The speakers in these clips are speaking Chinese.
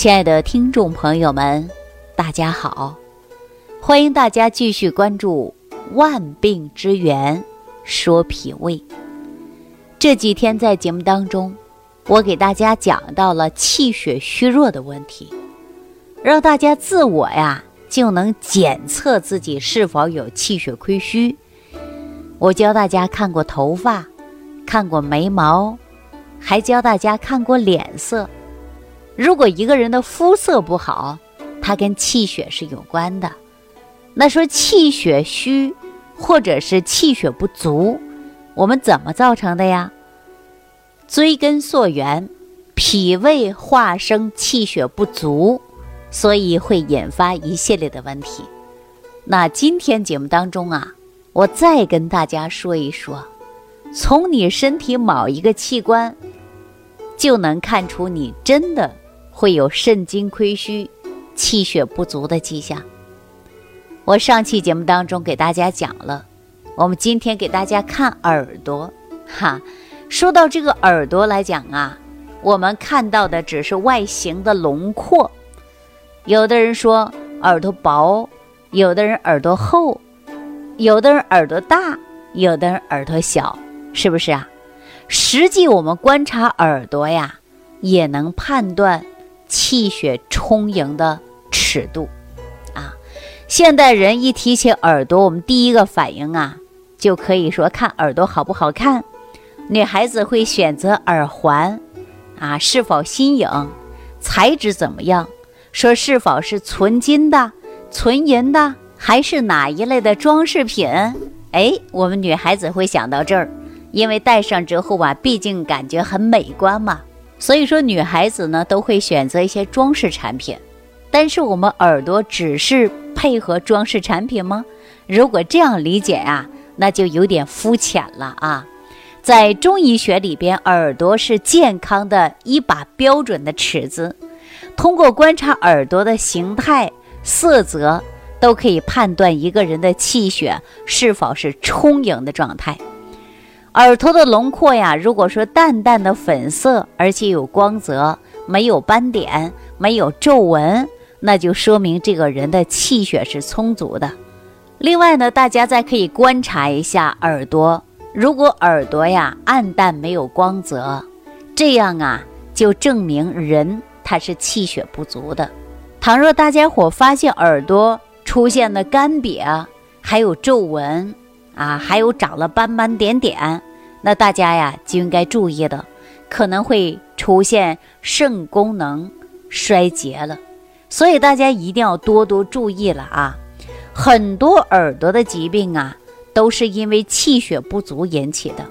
亲爱的听众朋友们，大家好！欢迎大家继续关注《万病之源说脾胃》。这几天在节目当中，我给大家讲到了气血虚弱的问题，让大家自我呀就能检测自己是否有气血亏虚。我教大家看过头发，看过眉毛，还教大家看过脸色。如果一个人的肤色不好，它跟气血是有关的。那说气血虚，或者是气血不足，我们怎么造成的呀？追根溯源，脾胃化生气血不足，所以会引发一系列的问题。那今天节目当中啊，我再跟大家说一说，从你身体某一个器官，就能看出你真的。会有肾精亏虚、气血不足的迹象。我上期节目当中给大家讲了，我们今天给大家看耳朵。哈，说到这个耳朵来讲啊，我们看到的只是外形的轮廓。有的人说耳朵薄，有的人耳朵厚，有的人耳朵大，有的人耳朵小，是不是啊？实际我们观察耳朵呀，也能判断。气血充盈的尺度，啊，现代人一提起耳朵，我们第一个反应啊，就可以说看耳朵好不好看。女孩子会选择耳环，啊，是否新颖，材质怎么样，说是否是纯金的、纯银的，还是哪一类的装饰品？哎，我们女孩子会想到这儿，因为戴上之后啊，毕竟感觉很美观嘛。所以说，女孩子呢都会选择一些装饰产品，但是我们耳朵只是配合装饰产品吗？如果这样理解啊，那就有点肤浅了啊。在中医学里边，耳朵是健康的一把标准的尺子，通过观察耳朵的形态、色泽，都可以判断一个人的气血是否是充盈的状态。耳朵的轮廓呀，如果说淡淡的粉色，而且有光泽，没有斑点，没有皱纹，那就说明这个人的气血是充足的。另外呢，大家再可以观察一下耳朵，如果耳朵呀暗淡没有光泽，这样啊就证明人他是气血不足的。倘若大家伙发现耳朵出现了干瘪，还有皱纹。啊，还有长了斑斑点点，那大家呀就应该注意的，可能会出现肾功能衰竭了，所以大家一定要多多注意了啊！很多耳朵的疾病啊，都是因为气血不足引起的。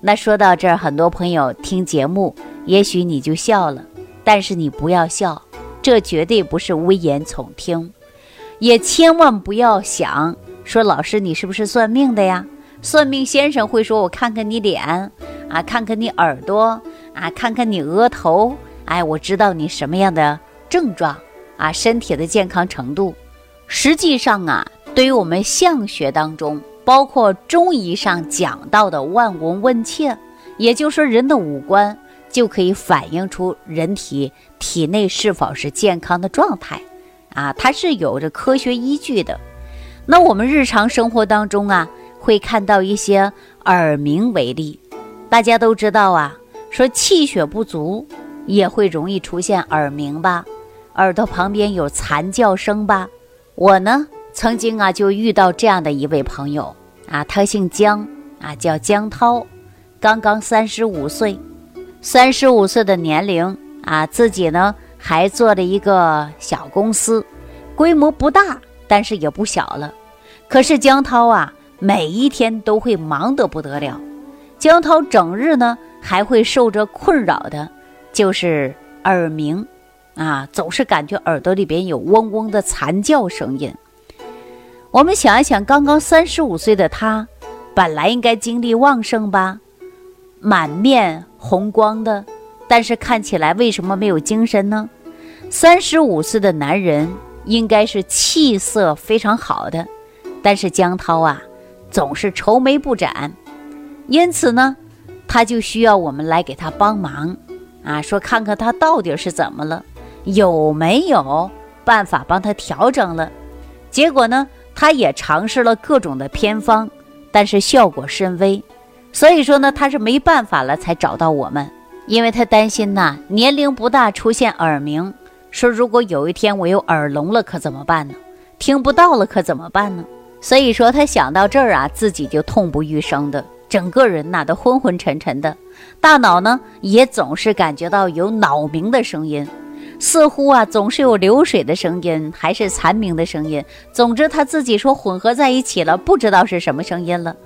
那说到这儿，很多朋友听节目，也许你就笑了，但是你不要笑，这绝对不是危言耸听，也千万不要想。说老师，你是不是算命的呀？算命先生会说：“我看看你脸啊，看看你耳朵啊，看看你额头，哎，我知道你什么样的症状啊，身体的健康程度。”实际上啊，对于我们相学当中，包括中医上讲到的望闻问切，也就是说人的五官就可以反映出人体体内是否是健康的状态啊，它是有着科学依据的。那我们日常生活当中啊，会看到一些耳鸣为例，大家都知道啊，说气血不足也会容易出现耳鸣吧，耳朵旁边有惨叫声吧。我呢，曾经啊就遇到这样的一位朋友啊，他姓姜啊，叫姜涛，刚刚三十五岁，三十五岁的年龄啊，自己呢还做了一个小公司，规模不大，但是也不小了。可是江涛啊，每一天都会忙得不得了。江涛整日呢，还会受着困扰的，就是耳鸣，啊，总是感觉耳朵里边有嗡嗡的惨叫声音。我们想一想，刚刚三十五岁的他，本来应该精力旺盛吧，满面红光的，但是看起来为什么没有精神呢？三十五岁的男人应该是气色非常好的。但是江涛啊，总是愁眉不展，因此呢，他就需要我们来给他帮忙，啊，说看看他到底是怎么了，有没有办法帮他调整了？结果呢，他也尝试了各种的偏方，但是效果甚微。所以说呢，他是没办法了才找到我们，因为他担心呐，年龄不大出现耳鸣，说如果有一天我有耳聋了，可怎么办呢？听不到了，可怎么办呢？所以说他想到这儿啊，自己就痛不欲生的，整个人呐都昏昏沉沉的，大脑呢也总是感觉到有脑鸣的声音。似乎啊，总是有流水的声音，还是蝉鸣的声音。总之，他自己说混合在一起了，不知道是什么声音了。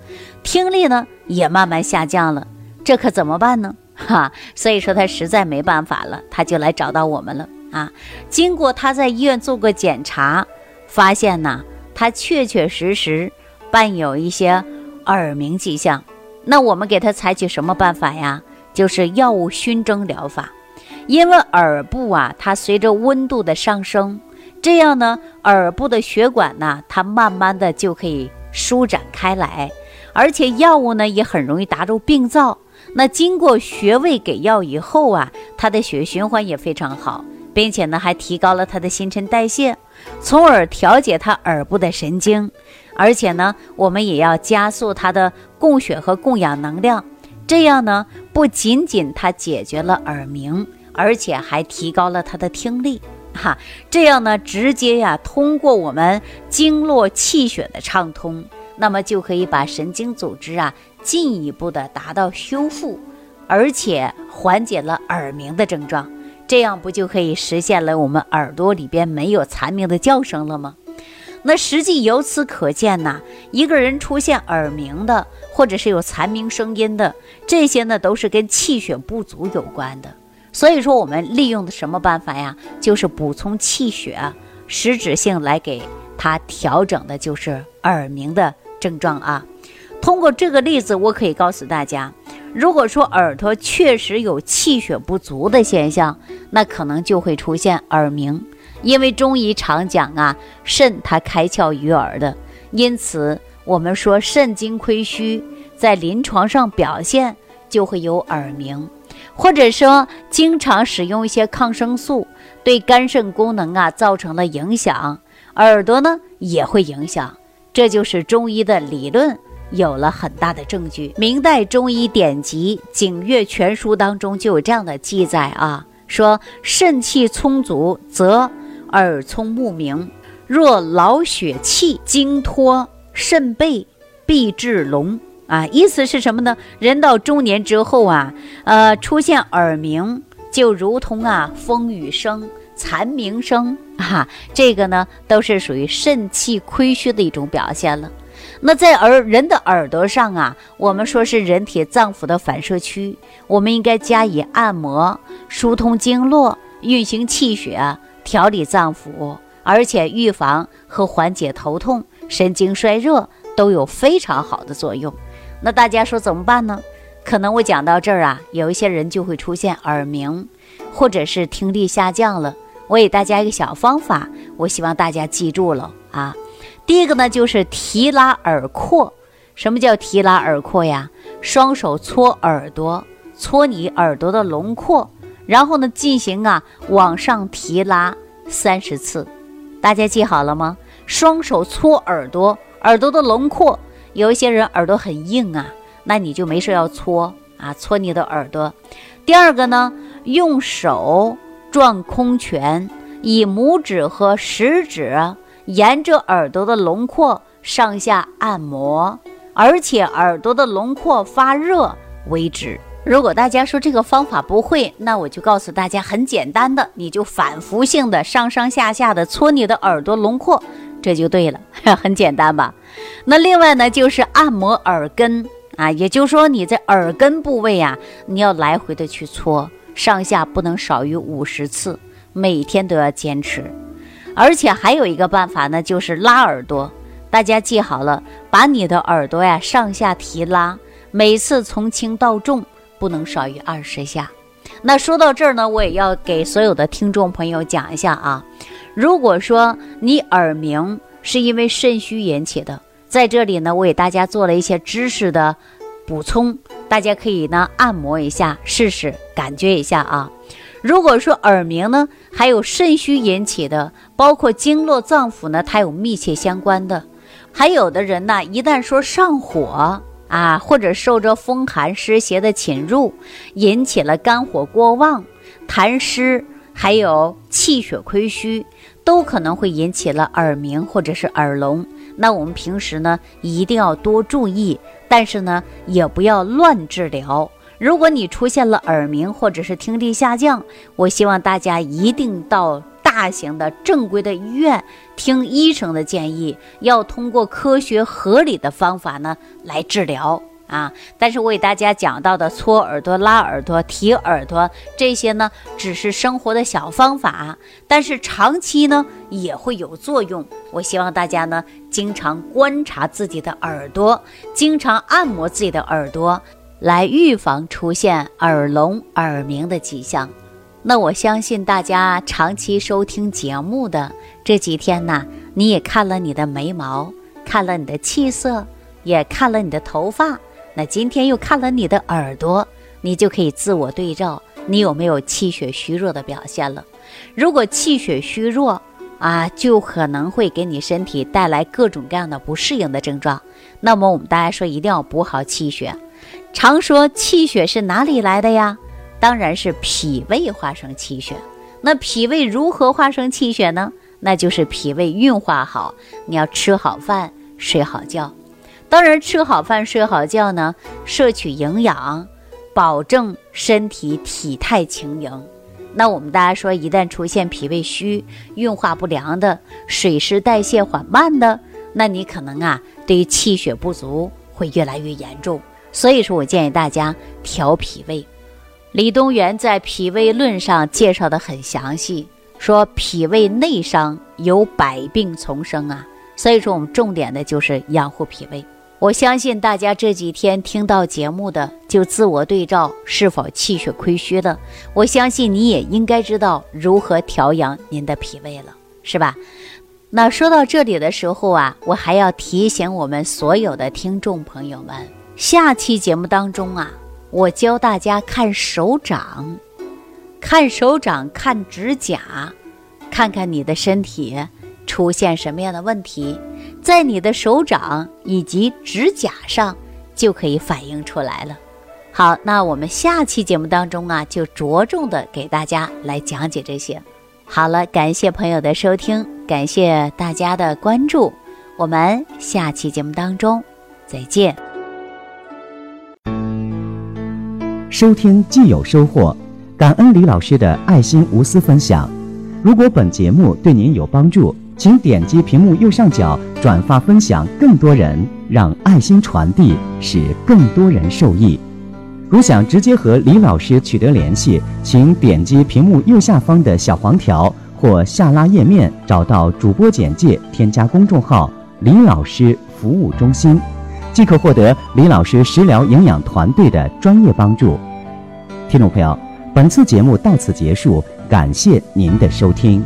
听力呢也慢慢下降了，这可怎么办呢？哈，所以说他实在没办法了，他就来找到我们了啊。经过他在医院做过检查，发现呢，他确确实实伴有一些耳鸣迹象。那我们给他采取什么办法呀？就是药物熏蒸疗法。因为耳部啊，它随着温度的上升，这样呢，耳部的血管呢，它慢慢的就可以舒展开来，而且药物呢也很容易达到病灶。那经过穴位给药以后啊，它的血液循环也非常好，并且呢还提高了它的新陈代谢，从而调节他耳部的神经。而且呢，我们也要加速它的供血和供氧能量，这样呢，不仅仅它解决了耳鸣。而且还提高了他的听力，哈，这样呢，直接呀，通过我们经络气血的畅通，那么就可以把神经组织啊进一步的达到修复，而且缓解了耳鸣的症状，这样不就可以实现了我们耳朵里边没有蝉鸣的叫声了吗？那实际由此可见呐，一个人出现耳鸣的，或者是有蝉鸣声音的，这些呢都是跟气血不足有关的。所以说，我们利用的什么办法呀？就是补充气血，实质性来给他调整的，就是耳鸣的症状啊。通过这个例子，我可以告诉大家，如果说耳朵确实有气血不足的现象，那可能就会出现耳鸣。因为中医常讲啊，肾它开窍于耳的，因此我们说肾精亏虚，在临床上表现就会有耳鸣。或者说，经常使用一些抗生素，对肝肾功能啊造成了影响，耳朵呢也会影响。这就是中医的理论有了很大的证据。明代中医典籍《景岳全书》当中就有这样的记载啊，说肾气充足，则耳聪目明；若劳血气，经脱肾背，必致聋。啊，意思是什么呢？人到中年之后啊，呃，出现耳鸣，就如同啊风雨声、蝉鸣声啊，这个呢都是属于肾气亏虚的一种表现了。那在耳人的耳朵上啊，我们说是人体脏腑的反射区，我们应该加以按摩，疏通经络，运行气血，调理脏腑，而且预防和缓解头痛、神经衰弱都有非常好的作用。那大家说怎么办呢？可能我讲到这儿啊，有一些人就会出现耳鸣，或者是听力下降了。我给大家一个小方法，我希望大家记住了啊。第一个呢，就是提拉耳廓。什么叫提拉耳廓呀？双手搓耳朵，搓你耳朵的轮廓，然后呢，进行啊往上提拉三十次。大家记好了吗？双手搓耳朵，耳朵的轮廓。有一些人耳朵很硬啊，那你就没事要搓啊，搓你的耳朵。第二个呢，用手转空拳，以拇指和食指沿着耳朵的轮廓上下按摩，而且耳朵的轮廓发热为止。如果大家说这个方法不会，那我就告诉大家很简单的，你就反复性的上上下下的搓你的耳朵轮廓。这就对了，很简单吧？那另外呢，就是按摩耳根啊，也就是说你在耳根部位啊，你要来回的去搓，上下不能少于五十次，每天都要坚持。而且还有一个办法呢，就是拉耳朵。大家记好了，把你的耳朵呀上下提拉，每次从轻到重不能少于二十下。那说到这儿呢，我也要给所有的听众朋友讲一下啊。如果说你耳鸣是因为肾虚引起的，在这里呢，我给大家做了一些知识的补充，大家可以呢按摩一下试试，感觉一下啊。如果说耳鸣呢，还有肾虚引起的，包括经络脏腑呢，它有密切相关的。还有的人呢，一旦说上火啊，或者受着风寒湿邪的侵入，引起了肝火过旺、痰湿，还有气血亏虚，都可能会引起了耳鸣或者是耳聋。那我们平时呢，一定要多注意，但是呢，也不要乱治疗。如果你出现了耳鸣或者是听力下降，我希望大家一定到。大型的正规的医院，听医生的建议，要通过科学合理的方法呢来治疗啊。但是我给大家讲到的搓耳朵、拉耳朵、提耳朵这些呢，只是生活的小方法，但是长期呢也会有作用。我希望大家呢经常观察自己的耳朵，经常按摩自己的耳朵，来预防出现耳聋、耳鸣的迹象。那我相信大家长期收听节目的这几天呢，你也看了你的眉毛，看了你的气色，也看了你的头发。那今天又看了你的耳朵，你就可以自我对照，你有没有气血虚弱的表现了？如果气血虚弱啊，就可能会给你身体带来各种各样的不适应的症状。那么我们大家说，一定要补好气血。常说气血是哪里来的呀？当然是脾胃化生气血，那脾胃如何化生气血呢？那就是脾胃运化好，你要吃好饭，睡好觉。当然，吃好饭，睡好觉呢，摄取营养，保证身体体态轻盈。那我们大家说，一旦出现脾胃虚、运化不良的、水湿代谢缓慢的，那你可能啊，对于气血不足会越来越严重。所以说我建议大家调脾胃。李东垣在《脾胃论》上介绍的很详细，说脾胃内伤有百病丛生啊，所以说我们重点的就是养护脾胃。我相信大家这几天听到节目的，就自我对照是否气血亏虚了。我相信你也应该知道如何调养您的脾胃了，是吧？那说到这里的时候啊，我还要提醒我们所有的听众朋友们，下期节目当中啊。我教大家看手掌，看手掌，看指甲，看看你的身体出现什么样的问题，在你的手掌以及指甲上就可以反映出来了。好，那我们下期节目当中啊，就着重的给大家来讲解这些。好了，感谢朋友的收听，感谢大家的关注，我们下期节目当中再见。收听既有收获，感恩李老师的爱心无私分享。如果本节目对您有帮助，请点击屏幕右上角转发分享，更多人让爱心传递，使更多人受益。如想直接和李老师取得联系，请点击屏幕右下方的小黄条或下拉页面，找到主播简介，添加公众号“李老师服务中心”。即可获得李老师食疗营养团队的专业帮助。听众朋友，本次节目到此结束，感谢您的收听。